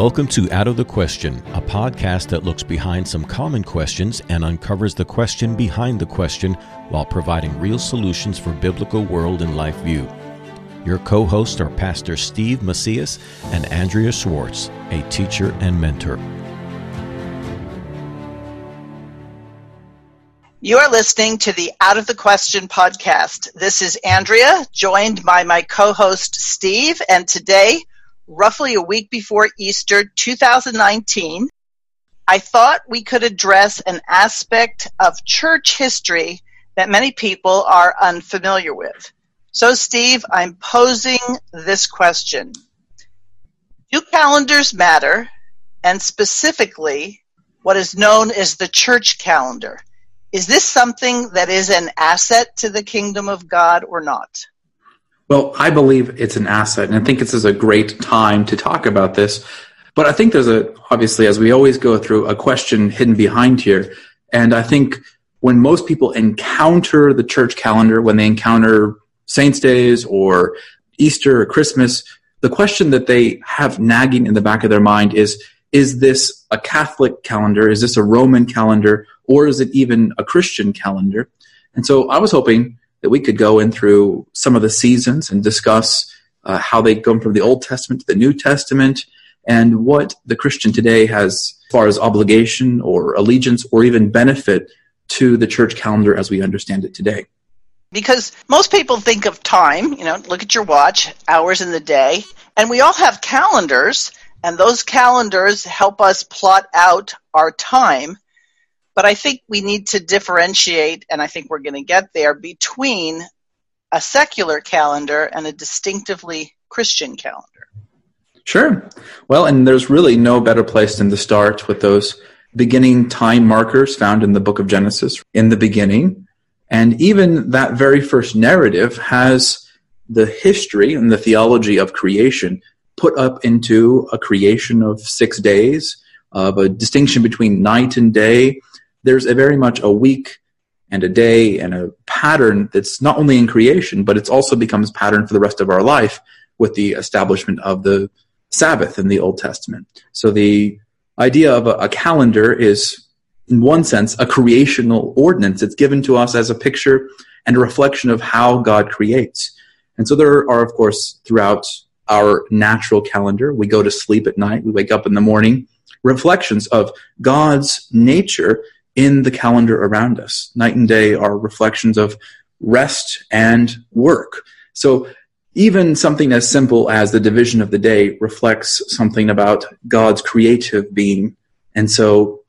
Welcome to Out of the Question, a podcast that looks behind some common questions and uncovers the question behind the question while providing real solutions for biblical world and life view. Your co hosts are Pastor Steve Macias and Andrea Schwartz, a teacher and mentor. You are listening to the Out of the Question podcast. This is Andrea, joined by my co host Steve, and today roughly a week before Easter 2019, I thought we could address an aspect of church history that many people are unfamiliar with. So, Steve, I'm posing this question Do calendars matter? And specifically, what is known as the church calendar. Is this something that is an asset to the kingdom of God or not? Well, I believe it's an asset, and I think this is a great time to talk about this. But I think there's a, obviously, as we always go through, a question hidden behind here. And I think when most people encounter the church calendar, when they encounter Saints' Days or Easter or Christmas, the question that they have nagging in the back of their mind is Is this a Catholic calendar? Is this a Roman calendar? Or is it even a Christian calendar? And so I was hoping that we could go in through some of the seasons and discuss uh, how they go from the Old Testament to the New Testament and what the Christian today has as far as obligation or allegiance or even benefit to the church calendar as we understand it today. Because most people think of time, you know, look at your watch, hours in the day, and we all have calendars, and those calendars help us plot out our time. But I think we need to differentiate, and I think we're going to get there, between a secular calendar and a distinctively Christian calendar. Sure. Well, and there's really no better place than to start with those beginning time markers found in the book of Genesis in the beginning. And even that very first narrative has the history and the theology of creation put up into a creation of six days, of a distinction between night and day, there's a very much a week and a day and a pattern that's not only in creation, but it's also becomes pattern for the rest of our life with the establishment of the Sabbath in the Old Testament. So the idea of a, a calendar is, in one sense, a creational ordinance. It's given to us as a picture and a reflection of how God creates. And so there are, of course, throughout our natural calendar, we go to sleep at night, we wake up in the morning, reflections of God's nature in the calendar around us. Night and day are reflections of rest and work. So even something as simple as the division of the day reflects something about God's creative being. And so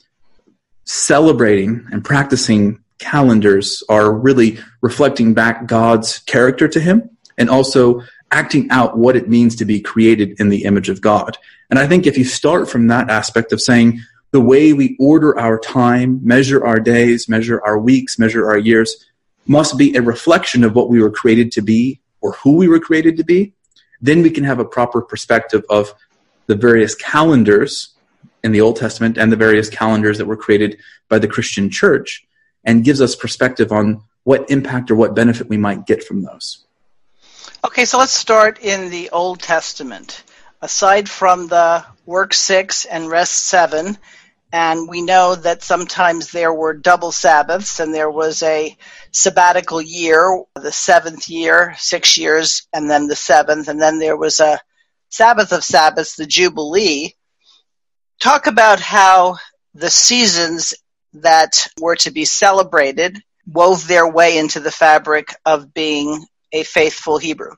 celebrating and practicing calendars are really reflecting back God's character to him and also acting out what it means to be created in the image of God. And I think if you start from that aspect of saying, the way we order our time, measure our days, measure our weeks, measure our years, must be a reflection of what we were created to be or who we were created to be. Then we can have a proper perspective of the various calendars in the Old Testament and the various calendars that were created by the Christian church and gives us perspective on what impact or what benefit we might get from those. Okay, so let's start in the Old Testament. Aside from the work six and rest seven, and we know that sometimes there were double Sabbaths, and there was a sabbatical year, the seventh year, six years, and then the seventh, and then there was a Sabbath of Sabbaths, the Jubilee. Talk about how the seasons that were to be celebrated wove their way into the fabric of being a faithful Hebrew.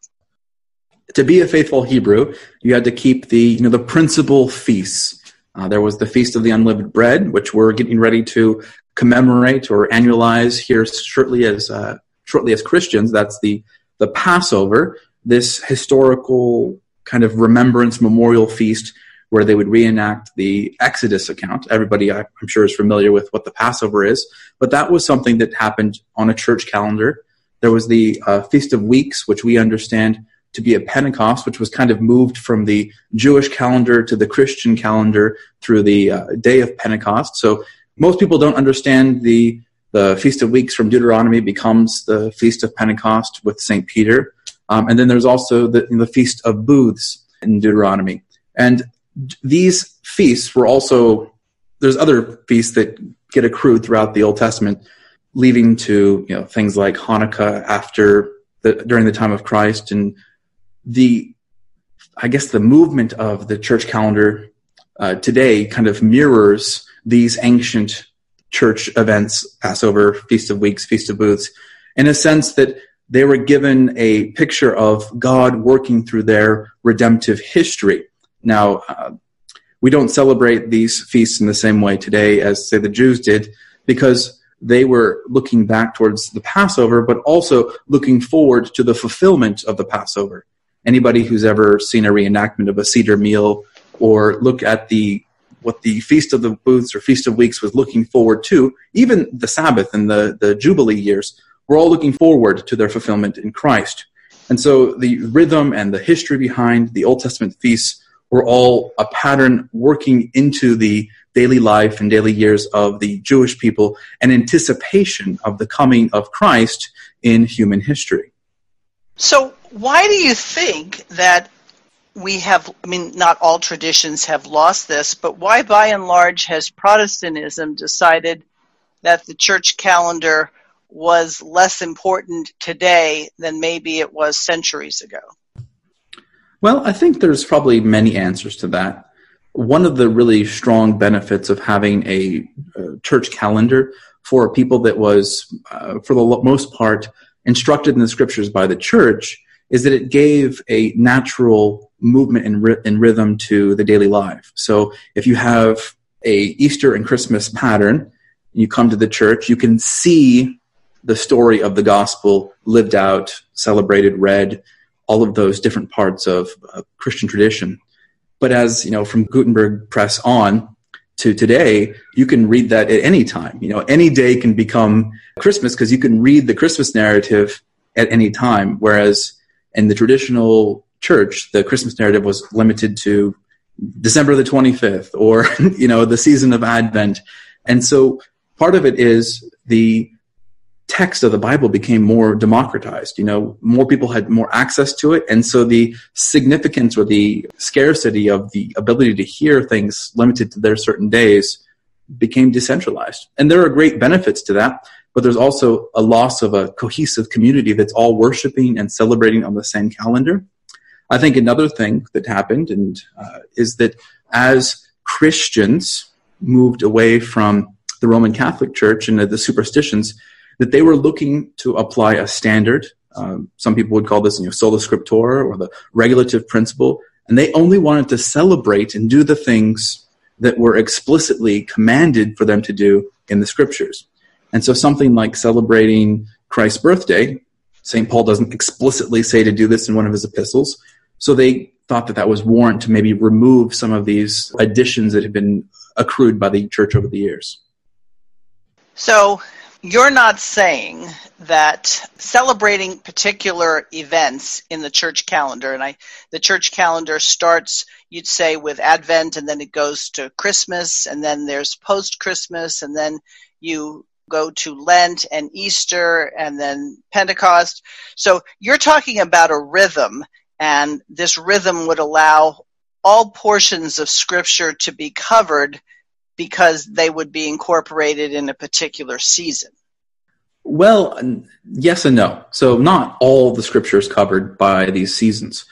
To be a faithful Hebrew, you had to keep the you know the principal feasts uh, there was the Feast of the Unleavened Bread, which we're getting ready to commemorate or annualize here shortly as uh, shortly as Christians. That's the the Passover, this historical kind of remembrance memorial feast where they would reenact the Exodus account. Everybody, I'm sure, is familiar with what the Passover is, but that was something that happened on a church calendar. There was the uh, Feast of Weeks, which we understand to be a Pentecost, which was kind of moved from the Jewish calendar to the Christian calendar through the uh, day of Pentecost. So most people don't understand the the Feast of Weeks from Deuteronomy becomes the Feast of Pentecost with St. Peter. Um, and then there's also the, the Feast of Booths in Deuteronomy. And these feasts were also there's other feasts that get accrued throughout the Old Testament, leading to you know things like Hanukkah after the during the time of Christ and the I guess the movement of the church calendar uh, today kind of mirrors these ancient church events, Passover, Feast of Weeks, Feast of Booths, in a sense that they were given a picture of God working through their redemptive history. Now, uh, we don't celebrate these feasts in the same way today as, say, the Jews did, because they were looking back towards the Passover, but also looking forward to the fulfillment of the Passover. Anybody who's ever seen a reenactment of a Seder meal or look at the what the Feast of the Booths or Feast of Weeks was looking forward to, even the Sabbath and the, the Jubilee years, were all looking forward to their fulfillment in Christ. And so the rhythm and the history behind the Old Testament feasts were all a pattern working into the daily life and daily years of the Jewish people an anticipation of the coming of Christ in human history. So, why do you think that we have, I mean, not all traditions have lost this, but why by and large has Protestantism decided that the church calendar was less important today than maybe it was centuries ago? Well, I think there's probably many answers to that. One of the really strong benefits of having a, a church calendar for people that was, uh, for the most part, instructed in the scriptures by the church is that it gave a natural movement and, ry- and rhythm to the daily life. So if you have a Easter and Christmas pattern, you come to the church, you can see the story of the gospel lived out, celebrated, read, all of those different parts of uh, Christian tradition. But as you know, from Gutenberg Press on to today, you can read that at any time. You know, any day can become Christmas because you can read the Christmas narrative at any time. Whereas in the traditional church, the Christmas narrative was limited to December the 25th or, you know, the season of Advent. And so part of it is the text of the Bible became more democratized. You know, more people had more access to it. And so the significance or the scarcity of the ability to hear things limited to their certain days became decentralized. And there are great benefits to that, but there's also a loss of a cohesive community that's all worshiping and celebrating on the same calendar. I think another thing that happened and uh, is that as Christians moved away from the Roman Catholic Church and the superstitions, that they were looking to apply a standard. Um, some people would call this you know, sola scriptura or the regulative principle. And they only wanted to celebrate and do the things that were explicitly commanded for them to do in the scriptures. And so something like celebrating Christ's birthday, St. Paul doesn't explicitly say to do this in one of his epistles. So they thought that that was warrant to maybe remove some of these additions that had been accrued by the church over the years. So you're not saying that celebrating particular events in the church calendar and I the church calendar starts you'd say with advent and then it goes to christmas and then there's post christmas and then you go to lent and easter and then pentecost so you're talking about a rhythm and this rhythm would allow all portions of scripture to be covered because they would be incorporated in a particular season? Well, yes and no. So, not all the scripture is covered by these seasons.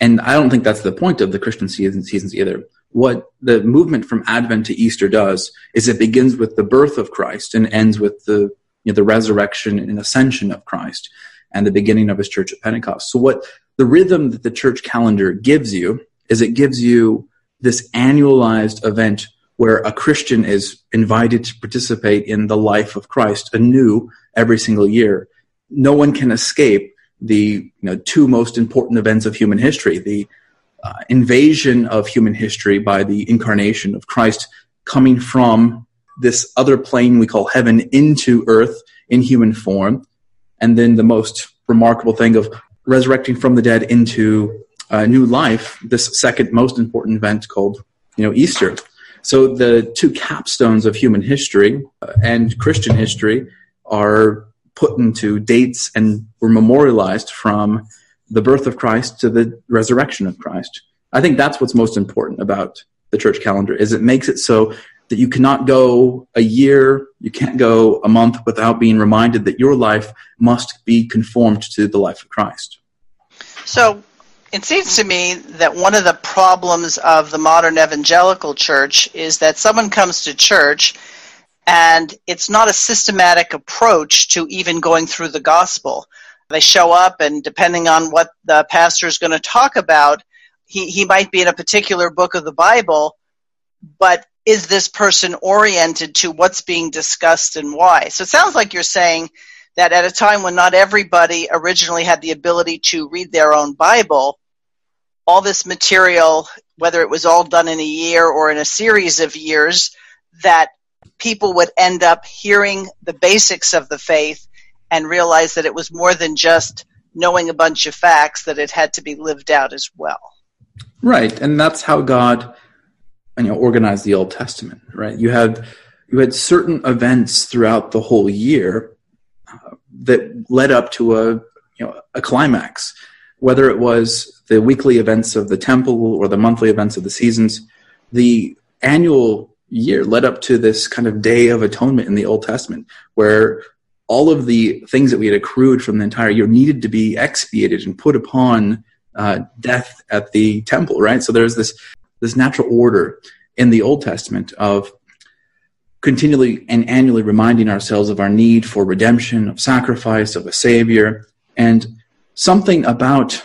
And I don't think that's the point of the Christian seasons either. What the movement from Advent to Easter does is it begins with the birth of Christ and ends with the, you know, the resurrection and ascension of Christ and the beginning of his church at Pentecost. So, what the rhythm that the church calendar gives you is it gives you this annualized event where a Christian is invited to participate in the life of Christ anew every single year. No one can escape the you know, two most important events of human history the uh, invasion of human history by the incarnation of Christ coming from this other plane we call heaven into earth in human form, and then the most remarkable thing of resurrecting from the dead into a new life, this second most important event called you know Easter. So the two capstones of human history uh, and Christian history are put into dates and were memorialized from the birth of Christ to the resurrection of Christ. I think that's what's most important about the church calendar is it makes it so that you cannot go a year, you can't go a month without being reminded that your life must be conformed to the life of Christ. So it seems to me that one of the problems of the modern evangelical church is that someone comes to church and it's not a systematic approach to even going through the gospel. They show up, and depending on what the pastor is going to talk about, he, he might be in a particular book of the Bible, but is this person oriented to what's being discussed and why? So it sounds like you're saying that at a time when not everybody originally had the ability to read their own Bible, all this material, whether it was all done in a year or in a series of years, that people would end up hearing the basics of the faith and realize that it was more than just knowing a bunch of facts, that it had to be lived out as well. Right. And that's how God you know organize the Old Testament, right? You had you had certain events throughout the whole year uh, that led up to a you know a climax, whether it was the weekly events of the temple or the monthly events of the seasons. The annual year led up to this kind of day of atonement in the Old Testament, where all of the things that we had accrued from the entire year needed to be expiated and put upon uh, death at the temple, right? So there's this this natural order in the Old Testament of continually and annually reminding ourselves of our need for redemption, of sacrifice, of a Savior. And something about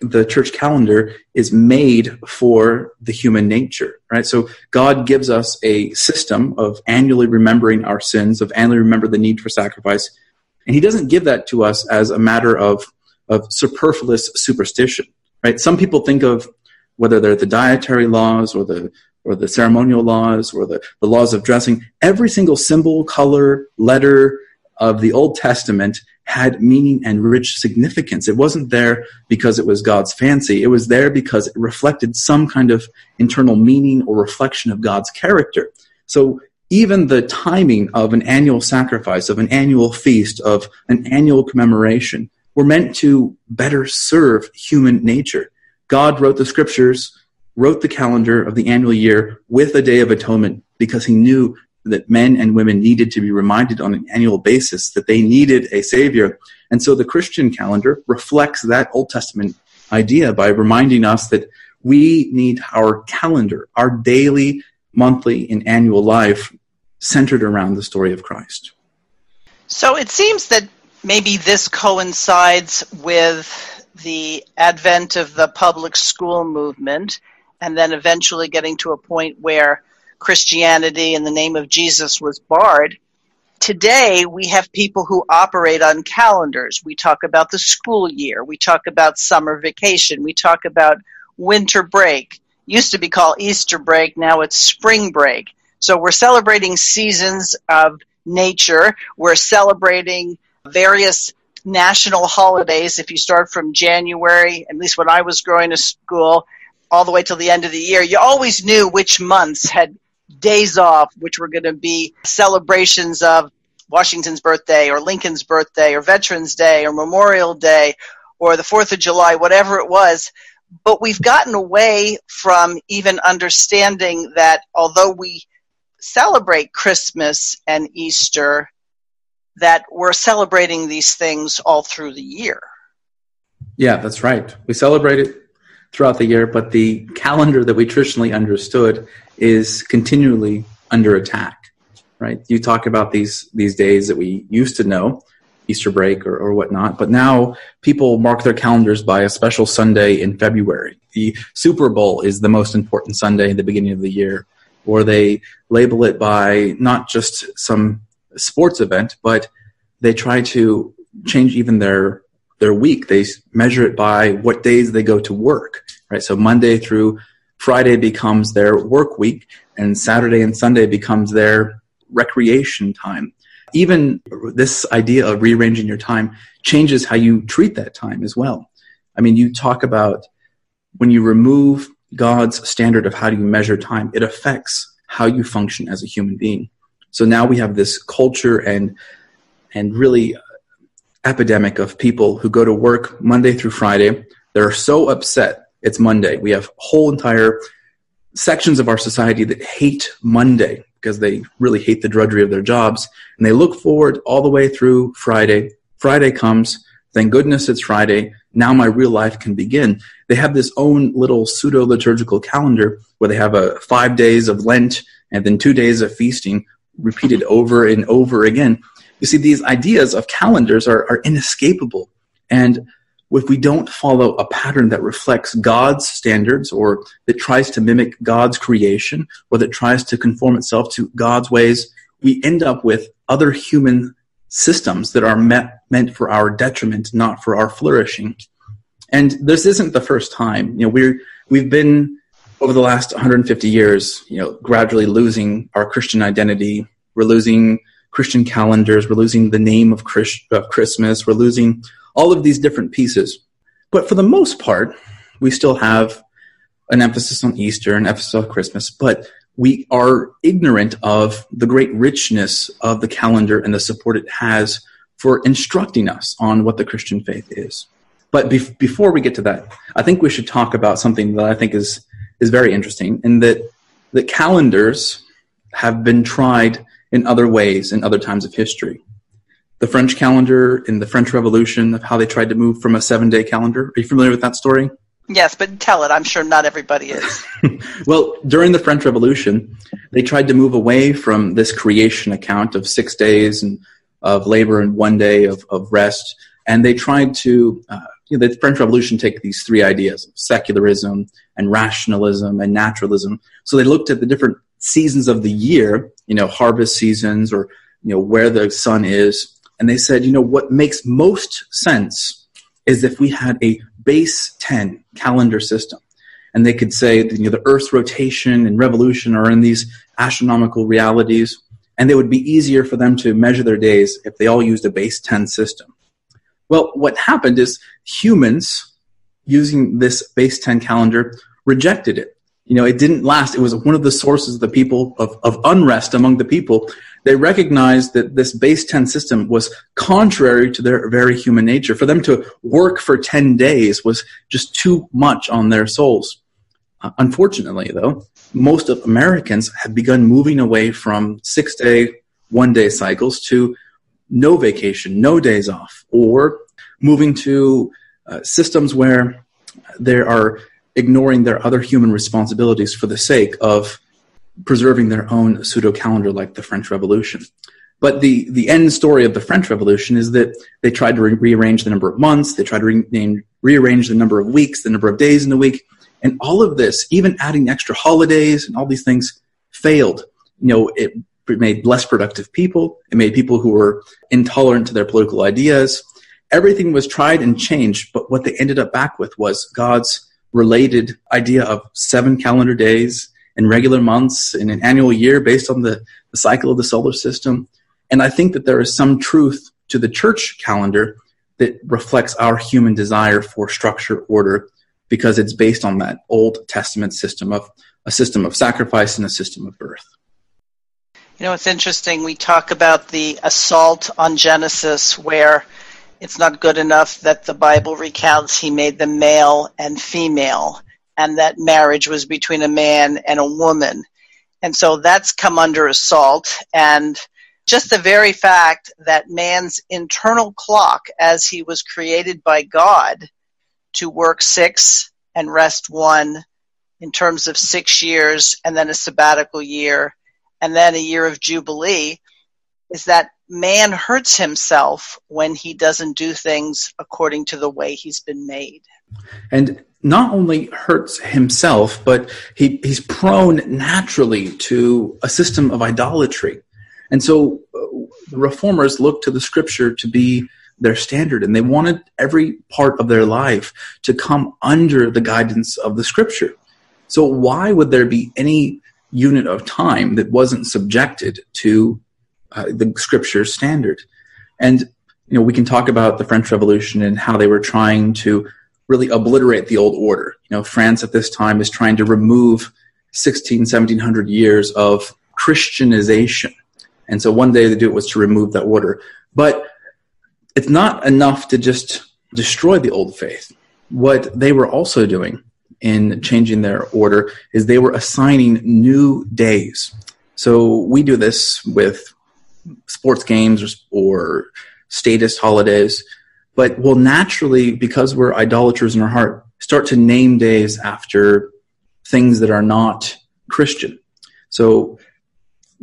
the church calendar is made for the human nature, right? So God gives us a system of annually remembering our sins, of annually remember the need for sacrifice. And He doesn't give that to us as a matter of, of superfluous superstition, right? Some people think of whether they're the dietary laws or the or the ceremonial laws or the, the laws of dressing, every single symbol, color, letter of the Old Testament had meaning and rich significance. It wasn't there because it was God's fancy. It was there because it reflected some kind of internal meaning or reflection of God's character. So even the timing of an annual sacrifice, of an annual feast, of an annual commemoration were meant to better serve human nature. God wrote the scriptures, wrote the calendar of the annual year with a day of atonement because he knew that men and women needed to be reminded on an annual basis that they needed a savior. And so the Christian calendar reflects that Old Testament idea by reminding us that we need our calendar, our daily, monthly, and annual life centered around the story of Christ. So it seems that maybe this coincides with the advent of the public school movement and then eventually getting to a point where Christianity in the name of Jesus was barred. Today, we have people who operate on calendars. We talk about the school year. We talk about summer vacation. We talk about winter break. Used to be called Easter break. Now it's spring break. So we're celebrating seasons of nature. We're celebrating various national holidays, if you start from January, at least when I was growing to school, all the way till the end of the year, you always knew which months had days off, which were going to be celebrations of Washington's birthday or Lincoln's birthday or Veterans Day or Memorial Day or the 4th of July, whatever it was. But we've gotten away from even understanding that although we celebrate Christmas and Easter, that we're celebrating these things all through the year. Yeah, that's right. We celebrate it throughout the year, but the calendar that we traditionally understood is continually under attack. Right? You talk about these these days that we used to know, Easter break or, or whatnot, but now people mark their calendars by a special Sunday in February. The Super Bowl is the most important Sunday in the beginning of the year, or they label it by not just some sports event, but they try to change even their their week. They measure it by what days they go to work, right? So Monday through Friday becomes their work week, and Saturday and Sunday becomes their recreation time. Even this idea of rearranging your time changes how you treat that time as well. I mean, you talk about when you remove God's standard of how do you measure time, it affects how you function as a human being. So now we have this culture and and really epidemic of people who go to work Monday through Friday. They're so upset it's Monday. We have whole entire sections of our society that hate Monday because they really hate the drudgery of their jobs. And they look forward all the way through Friday. Friday comes. Thank goodness it's Friday. Now my real life can begin. They have this own little pseudo liturgical calendar where they have a five days of Lent and then two days of feasting repeated over and over again. You see, these ideas of calendars are, are inescapable. And if we don't follow a pattern that reflects God's standards or that tries to mimic God's creation or that tries to conform itself to God's ways, we end up with other human systems that are met, meant for our detriment, not for our flourishing. And this isn't the first time. You know, we're, we've been over the last 150 years, you know, gradually losing our Christian identity. We're losing Christian calendars. We're losing the name of, Christ, of Christmas. We're losing all of these different pieces. But for the most part, we still have an emphasis on Easter, an emphasis on Christmas, but we are ignorant of the great richness of the calendar and the support it has for instructing us on what the Christian faith is. But be- before we get to that, I think we should talk about something that I think is is very interesting, in that that calendars have been tried in other ways in other times of history the French calendar in the French Revolution of how they tried to move from a seven day calendar. Are you familiar with that story? Yes, but tell it. I'm sure not everybody is. well, during the French Revolution, they tried to move away from this creation account of six days and of labor and one day of, of rest. And they tried to, uh, you know, the French Revolution take these three ideas secularism and rationalism and naturalism. So they looked at the different seasons of the year, you know, harvest seasons or, you know, where the sun is, and they said, you know, what makes most sense is if we had a base 10 calendar system. And they could say, you know, the Earth's rotation and revolution are in these astronomical realities, and they would be easier for them to measure their days if they all used a base 10 system. Well, what happened is humans using this base 10 calendar rejected it. You know, it didn't last. It was one of the sources of the people of, of unrest among the people they recognized that this base 10 system was contrary to their very human nature. For them to work for 10 days was just too much on their souls. Uh, unfortunately, though, most of Americans have begun moving away from six day, one day cycles to no vacation, no days off, or moving to uh, systems where there are ignoring their other human responsibilities for the sake of preserving their own pseudo calendar like the French Revolution. But the, the end story of the French Revolution is that they tried to re- rearrange the number of months, they tried to re- rearrange the number of weeks, the number of days in the week, and all of this, even adding extra holidays and all these things, failed. You know, it made less productive people, it made people who were intolerant to their political ideas. Everything was tried and changed, but what they ended up back with was God's related idea of seven calendar days, in regular months in an annual year based on the, the cycle of the solar system. And I think that there is some truth to the church calendar that reflects our human desire for structure, order, because it's based on that Old Testament system of a system of sacrifice and a system of birth. You know, it's interesting. We talk about the assault on Genesis, where it's not good enough that the Bible recounts he made them male and female and that marriage was between a man and a woman. And so that's come under assault. And just the very fact that man's internal clock, as he was created by God to work six and rest one in terms of six years and then a sabbatical year and then a year of Jubilee, is that man hurts himself when he doesn't do things according to the way he's been made. And not only hurts himself, but he, he's prone naturally to a system of idolatry. And so uh, the reformers looked to the scripture to be their standard, and they wanted every part of their life to come under the guidance of the scripture. So, why would there be any unit of time that wasn't subjected to uh, the scripture's standard? And you know, we can talk about the French Revolution and how they were trying to really obliterate the old order. You know, France at this time is trying to remove 16, 1700 years of Christianization. And so one day they do it was to remove that order. But it's not enough to just destroy the old faith. What they were also doing in changing their order is they were assigning new days. So we do this with sports games or, or status holidays, but we'll naturally, because we're idolaters in our heart, start to name days after things that are not Christian. So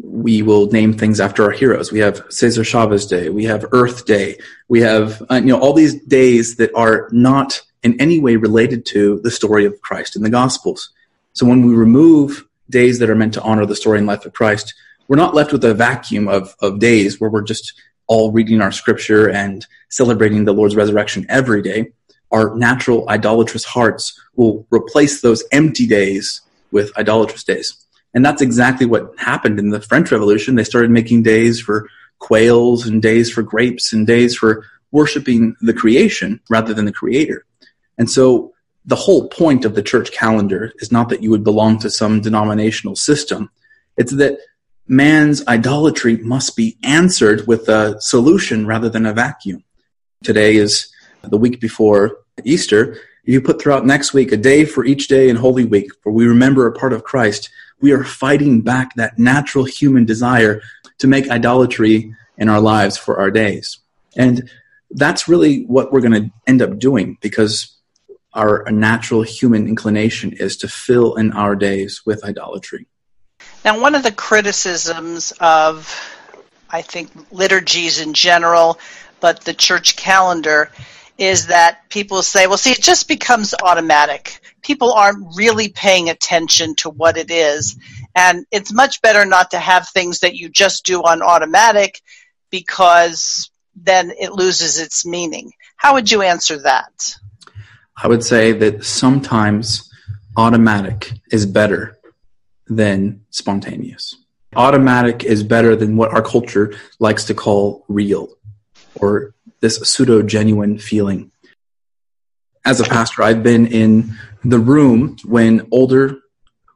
we will name things after our heroes. We have Cesar Chavez Day. We have Earth Day. We have, uh, you know, all these days that are not in any way related to the story of Christ in the Gospels. So when we remove days that are meant to honor the story and life of Christ, we're not left with a vacuum of, of days where we're just all reading our scripture and celebrating the Lord's resurrection every day. Our natural idolatrous hearts will replace those empty days with idolatrous days. And that's exactly what happened in the French Revolution. They started making days for quails and days for grapes and days for worshiping the creation rather than the creator. And so the whole point of the church calendar is not that you would belong to some denominational system. It's that man's idolatry must be answered with a solution rather than a vacuum. Today is the week before Easter. You put throughout next week a day for each day in Holy Week, where we remember a part of Christ we are fighting back that natural human desire to make idolatry in our lives for our days. And that's really what we're going to end up doing because our natural human inclination is to fill in our days with idolatry. Now, one of the criticisms of, I think, liturgies in general, but the church calendar, is that people say, well, see, it just becomes automatic people aren't really paying attention to what it is. And it's much better not to have things that you just do on automatic because then it loses its meaning. How would you answer that? I would say that sometimes automatic is better than spontaneous. Automatic is better than what our culture likes to call real or this pseudo genuine feeling. As a pastor, I've been in the room when older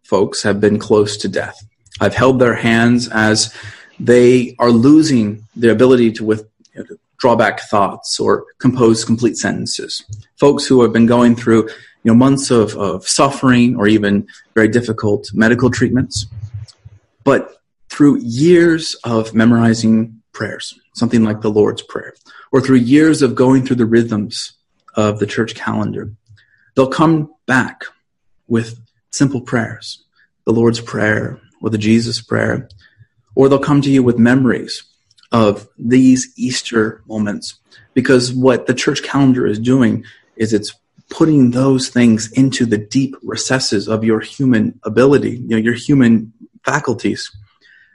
folks have been close to death. I've held their hands as they are losing the ability to, with, you know, to draw back thoughts or compose complete sentences. Folks who have been going through you know, months of, of suffering or even very difficult medical treatments. But through years of memorizing prayers, something like the Lord's Prayer, or through years of going through the rhythms of the church calendar, They'll come back with simple prayers, the Lord's Prayer or the Jesus Prayer, or they'll come to you with memories of these Easter moments. Because what the church calendar is doing is it's putting those things into the deep recesses of your human ability, you know, your human faculties.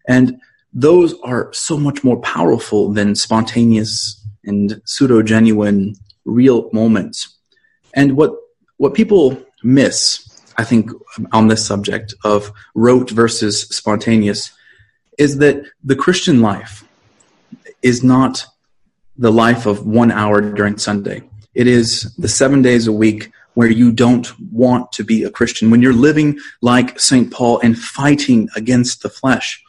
And those are so much more powerful than spontaneous and pseudo genuine real moments. And what what people miss, I think, on this subject of rote versus spontaneous is that the Christian life is not the life of one hour during Sunday. It is the seven days a week where you don't want to be a Christian, when you're living like St. Paul and fighting against the flesh.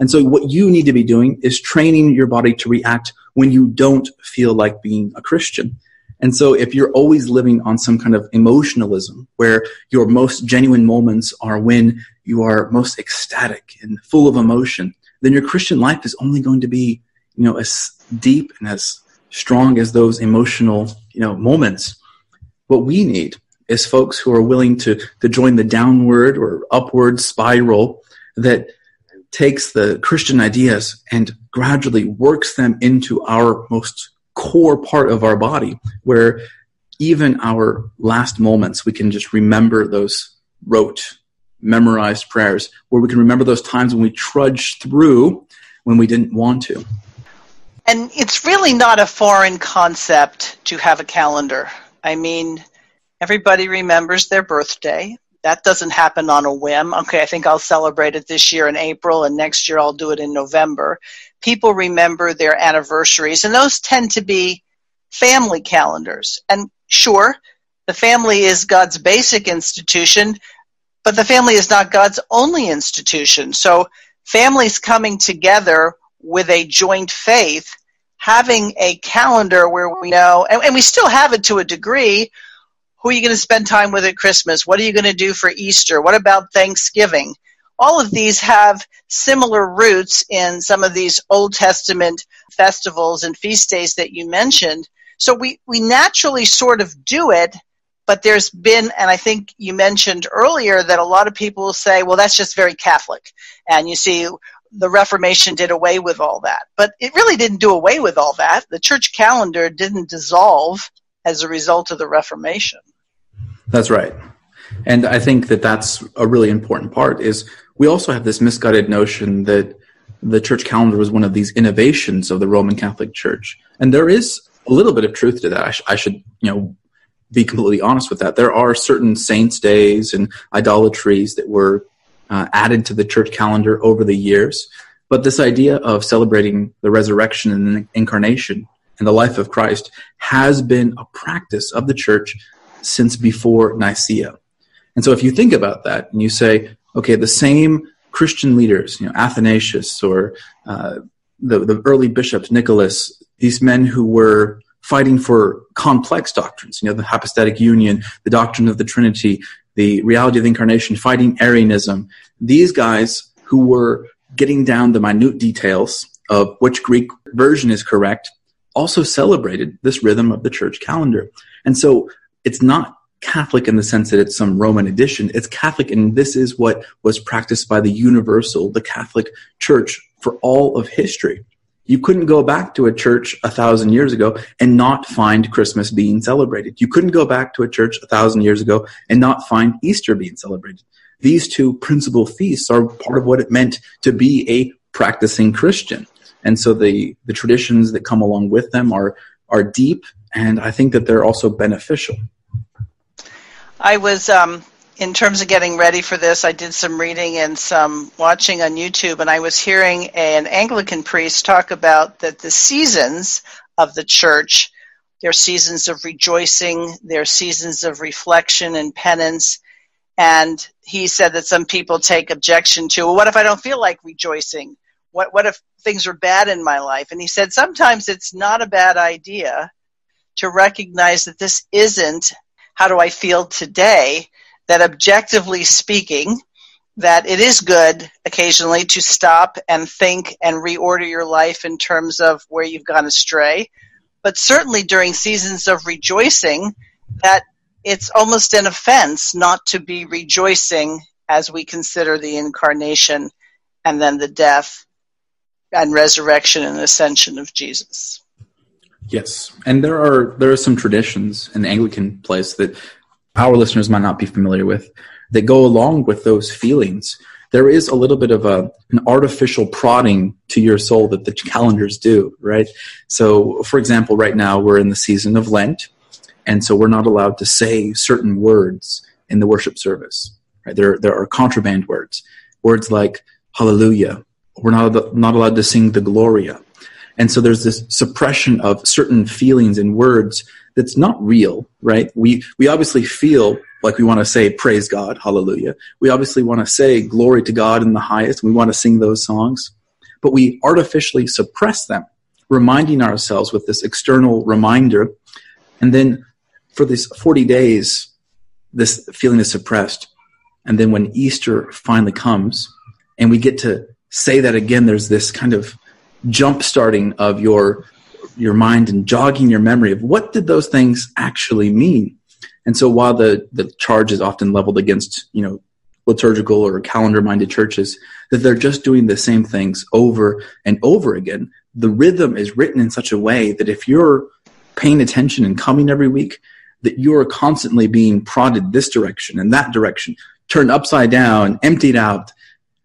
And so, what you need to be doing is training your body to react when you don't feel like being a Christian. And so if you're always living on some kind of emotionalism where your most genuine moments are when you are most ecstatic and full of emotion, then your Christian life is only going to be, you know, as deep and as strong as those emotional, you know, moments. What we need is folks who are willing to, to join the downward or upward spiral that takes the Christian ideas and gradually works them into our most core part of our body where even our last moments, we can just remember those rote, memorized prayers, where we can remember those times when we trudged through when we didn't want to. And it's really not a foreign concept to have a calendar. I mean, everybody remembers their birthday. That doesn't happen on a whim. Okay, I think I'll celebrate it this year in April, and next year I'll do it in November people remember their anniversaries, and those tend to be family calendars. And sure, the family is God's basic institution, but the family is not God's only institution. So families coming together with a joint faith, having a calendar where we know, and, and we still have it to a degree, who are you going to spend time with at Christmas? What are you going to do for Easter? What about Thanksgiving? All of these have similar roots in some of these Old Testament festivals and feast days that you mentioned. So we, we naturally sort of do it, but there's been, and I think you mentioned earlier that a lot of people say, well, that's just very Catholic. And you see, the Reformation did away with all that. But it really didn't do away with all that. The church calendar didn't dissolve as a result of the Reformation. That's right. And I think that that's a really important part is we also have this misguided notion that the church calendar was one of these innovations of the Roman Catholic Church. And there is a little bit of truth to that. I, sh- I should, you know, be completely honest with that. There are certain saints' days and idolatries that were uh, added to the church calendar over the years. But this idea of celebrating the resurrection and the incarnation and the life of Christ has been a practice of the church since before Nicaea. And so if you think about that and you say, okay, the same Christian leaders, you know, Athanasius or uh, the, the early bishops, Nicholas, these men who were fighting for complex doctrines, you know, the hypostatic union, the doctrine of the Trinity, the reality of the incarnation, fighting Arianism. These guys who were getting down the minute details of which Greek version is correct also celebrated this rhythm of the church calendar. And so it's not Catholic in the sense that it's some Roman addition. It's Catholic, and this is what was practiced by the universal, the Catholic Church for all of history. You couldn't go back to a church a thousand years ago and not find Christmas being celebrated. You couldn't go back to a church a thousand years ago and not find Easter being celebrated. These two principal feasts are part of what it meant to be a practicing Christian. And so the, the traditions that come along with them are, are deep, and I think that they're also beneficial. I was um, in terms of getting ready for this, I did some reading and some watching on YouTube, and I was hearing an Anglican priest talk about that the seasons of the church, their seasons of rejoicing, their seasons of reflection and penance. And he said that some people take objection to, well, what if I don't feel like rejoicing? What, what if things are bad in my life? And he said sometimes it's not a bad idea to recognize that this isn't how do I feel today, that objectively speaking, that it is good occasionally to stop and think and reorder your life in terms of where you've gone astray. But certainly during seasons of rejoicing, that it's almost an offense not to be rejoicing as we consider the incarnation and then the death and resurrection and ascension of Jesus. Yes, and there are there are some traditions in the Anglican place that our listeners might not be familiar with that go along with those feelings. There is a little bit of a, an artificial prodding to your soul that the calendars do, right? So, for example, right now we're in the season of Lent, and so we're not allowed to say certain words in the worship service. Right? There, there are contraband words, words like Hallelujah. We're not not allowed to sing the Gloria. And so there's this suppression of certain feelings and words that's not real, right? We, we obviously feel like we want to say, praise God, hallelujah. We obviously want to say glory to God in the highest. We want to sing those songs, but we artificially suppress them, reminding ourselves with this external reminder. And then for these 40 days, this feeling is suppressed. And then when Easter finally comes and we get to say that again, there's this kind of jump starting of your your mind and jogging your memory of what did those things actually mean. And so while the the charge is often leveled against you know liturgical or calendar minded churches that they're just doing the same things over and over again, the rhythm is written in such a way that if you're paying attention and coming every week, that you're constantly being prodded this direction and that direction, turned upside down, emptied out,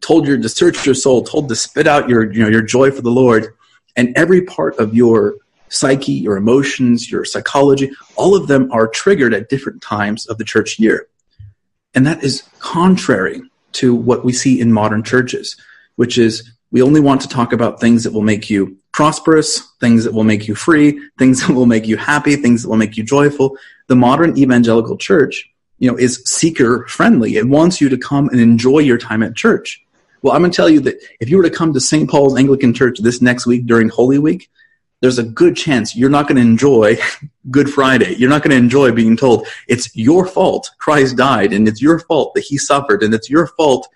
told you to search your soul, told to spit out your, you know, your joy for the Lord, and every part of your psyche, your emotions, your psychology, all of them are triggered at different times of the church year. And that is contrary to what we see in modern churches, which is we only want to talk about things that will make you prosperous, things that will make you free, things that will make you happy, things that will make you joyful. The modern evangelical church, you know, is seeker friendly. It wants you to come and enjoy your time at church. Well, I'm going to tell you that if you were to come to St. Paul's Anglican Church this next week during Holy Week, there's a good chance you're not going to enjoy Good Friday. You're not going to enjoy being told it's your fault Christ died and it's your fault that he suffered and it's your fault,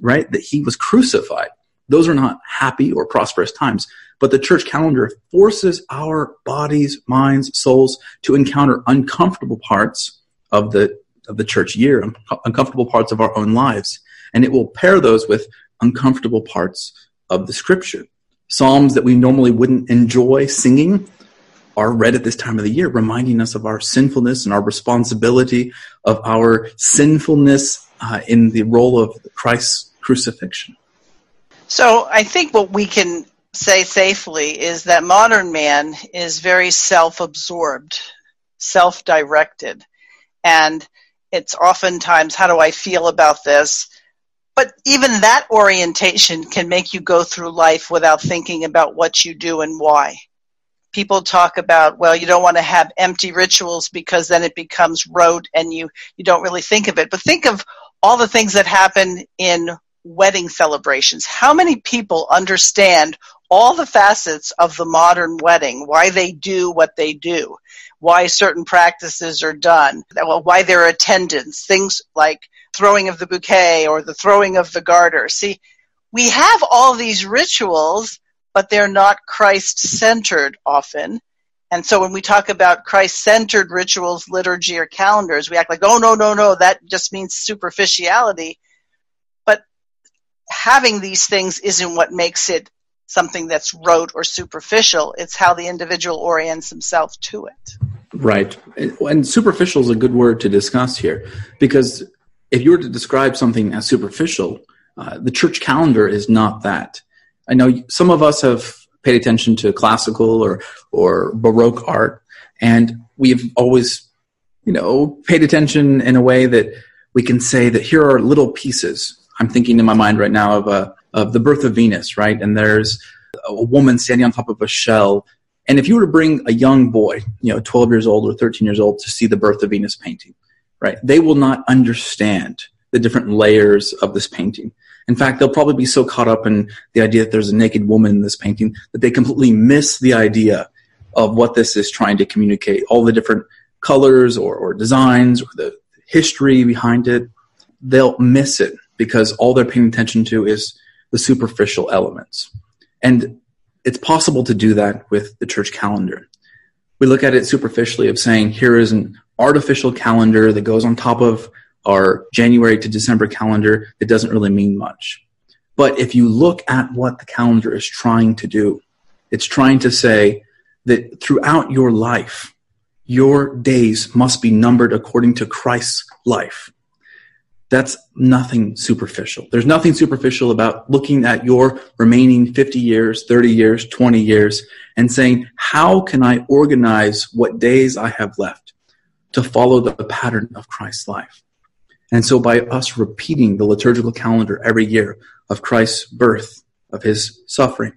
right, that he was crucified. Those are not happy or prosperous times. But the church calendar forces our bodies, minds, souls to encounter uncomfortable parts of the of the church year, uncomfortable parts of our own lives, and it will pair those with uncomfortable parts of the scripture. Psalms that we normally wouldn't enjoy singing are read at this time of the year, reminding us of our sinfulness and our responsibility of our sinfulness uh, in the role of Christ's crucifixion. So I think what we can say safely is that modern man is very self absorbed, self directed. And it's oftentimes, how do I feel about this? But even that orientation can make you go through life without thinking about what you do and why. People talk about, well, you don't want to have empty rituals because then it becomes rote and you, you don't really think of it. But think of all the things that happen in wedding celebrations. How many people understand all the facets of the modern wedding, why they do what they do, why certain practices are done, why their attendance, things like throwing of the bouquet or the throwing of the garter. See, we have all these rituals, but they're not Christ centered often. And so when we talk about Christ centered rituals, liturgy, or calendars, we act like, oh, no, no, no, that just means superficiality. But having these things isn't what makes it something that's rote or superficial. It's how the individual orients himself to it. Right. And superficial is a good word to discuss here because if you were to describe something as superficial, uh, the church calendar is not that. I know some of us have paid attention to classical or, or Baroque art, and we've always, you know, paid attention in a way that we can say that here are little pieces. I'm thinking in my mind right now of a uh, of the birth of Venus, right? And there's a woman standing on top of a shell. And if you were to bring a young boy, you know, 12 years old or 13 years old to see the birth of Venus painting, right? They will not understand the different layers of this painting. In fact, they'll probably be so caught up in the idea that there's a naked woman in this painting that they completely miss the idea of what this is trying to communicate, all the different colors or, or designs or the history behind it. They'll miss it because all they're paying attention to is the superficial elements. And it's possible to do that with the church calendar. We look at it superficially of saying, here is an artificial calendar that goes on top of our January to December calendar. It doesn't really mean much. But if you look at what the calendar is trying to do, it's trying to say that throughout your life, your days must be numbered according to Christ's life that's nothing superficial. There's nothing superficial about looking at your remaining 50 years, 30 years, 20 years, and saying, how can I organize what days I have left to follow the pattern of Christ's life? And so by us repeating the liturgical calendar every year of Christ's birth, of his suffering,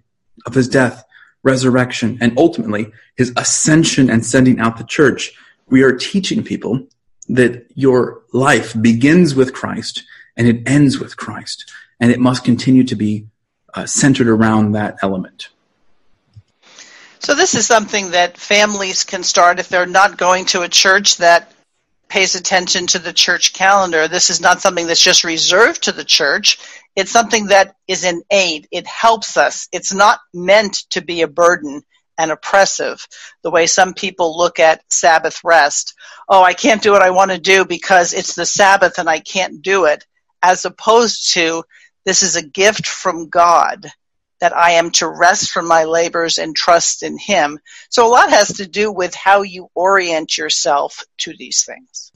of his death, resurrection, and ultimately his ascension and sending out the church, we are teaching people that your life begins with Christ and it ends with Christ, and it must continue to be uh, centered around that element. So, this is something that families can start if they're not going to a church that pays attention to the church calendar. This is not something that's just reserved to the church. It's something that is an aid. It helps us. It's not meant to be a burden and oppressive, the way some people look at Sabbath rest. Oh, I can't do what I want to do because it's the Sabbath and I can't do it, as opposed to this is a gift from God that I am to rest from my labors and trust in Him. So a lot has to do with how you orient yourself to these things.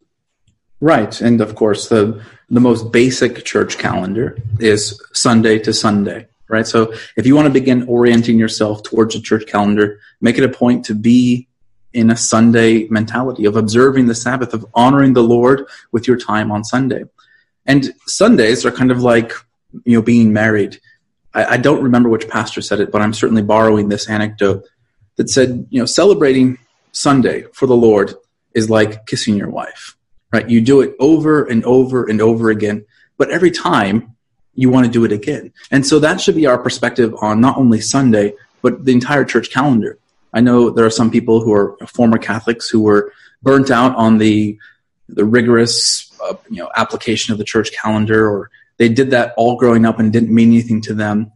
Right. And of course, the, the most basic church calendar is Sunday to Sunday right? So if you want to begin orienting yourself towards a church calendar, make it a point to be in a Sunday mentality of observing the Sabbath, of honoring the Lord with your time on Sunday. And Sundays are kind of like, you know, being married. I, I don't remember which pastor said it, but I'm certainly borrowing this anecdote that said, you know, celebrating Sunday for the Lord is like kissing your wife, right? You do it over and over and over again, but every time you want to do it again. And so that should be our perspective on not only Sunday, but the entire church calendar. I know there are some people who are former Catholics who were burnt out on the the rigorous uh, you know application of the church calendar, or they did that all growing up and didn't mean anything to them.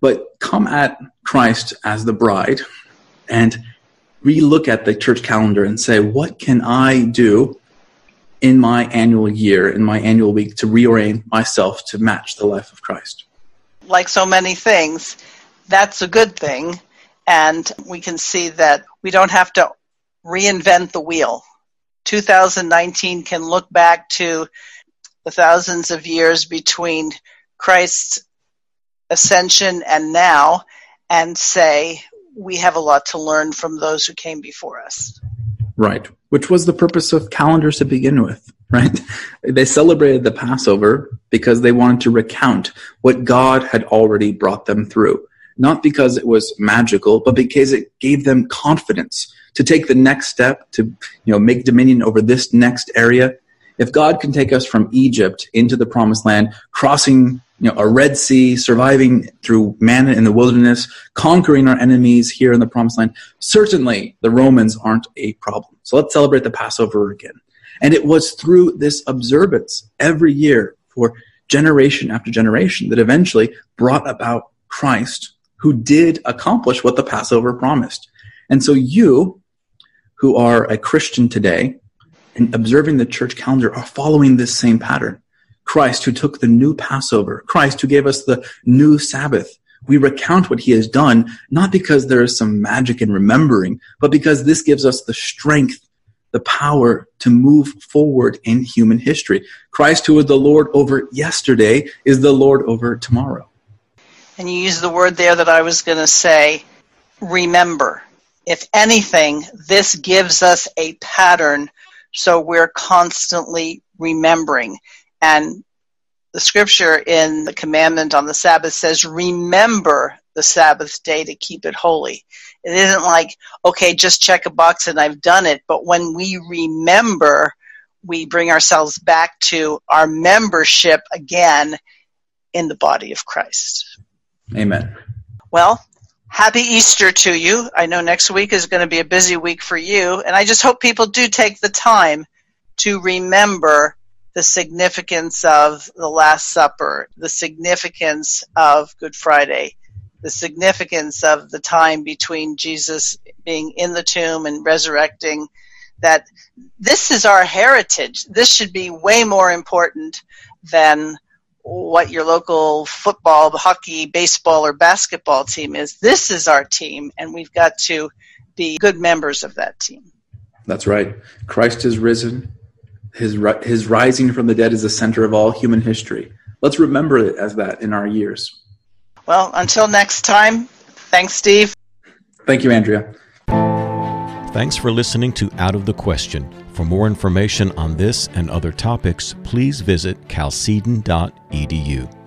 But come at Christ as the bride and relook at the church calendar and say, what can I do in my annual year, in my annual week, to reorient myself to match the life of Christ? Like so many things, that's a good thing. And we can see that we don't have to reinvent the wheel. 2019 can look back to the thousands of years between Christ's ascension and now and say we have a lot to learn from those who came before us. Right, which was the purpose of calendars to begin with, right? They celebrated the Passover because they wanted to recount what God had already brought them through. Not because it was magical, but because it gave them confidence to take the next step, to you know, make dominion over this next area. If God can take us from Egypt into the promised land, crossing you know, a Red Sea, surviving through manna in the wilderness, conquering our enemies here in the Promised Land. Certainly, the Romans aren't a problem. So let's celebrate the Passover again. And it was through this observance every year for generation after generation that eventually brought about Christ, who did accomplish what the Passover promised. And so you, who are a Christian today, and observing the church calendar, are following this same pattern Christ who took the new Passover, Christ who gave us the new Sabbath. We recount what he has done, not because there is some magic in remembering, but because this gives us the strength, the power to move forward in human history. Christ, who was the Lord over yesterday, is the Lord over tomorrow. And you use the word there that I was going to say remember. If anything, this gives us a pattern so we're constantly remembering. And the scripture in the commandment on the Sabbath says, remember the Sabbath day to keep it holy. It isn't like, okay, just check a box and I've done it. But when we remember, we bring ourselves back to our membership again in the body of Christ. Amen. Well, happy Easter to you. I know next week is going to be a busy week for you. And I just hope people do take the time to remember the significance of the Last Supper, the significance of Good Friday, the significance of the time between Jesus being in the tomb and resurrecting, that this is our heritage. This should be way more important than what your local football, hockey, baseball, or basketball team is. This is our team, and we've got to be good members of that team. That's right. Christ is risen his his rising from the dead is the center of all human history. Let's remember it as that in our years. Well, until next time, thanks, Steve. Thank you, Andrea. Thanks for listening to Out of the Question. For more information on this and other topics, please visit chalcedon.edu.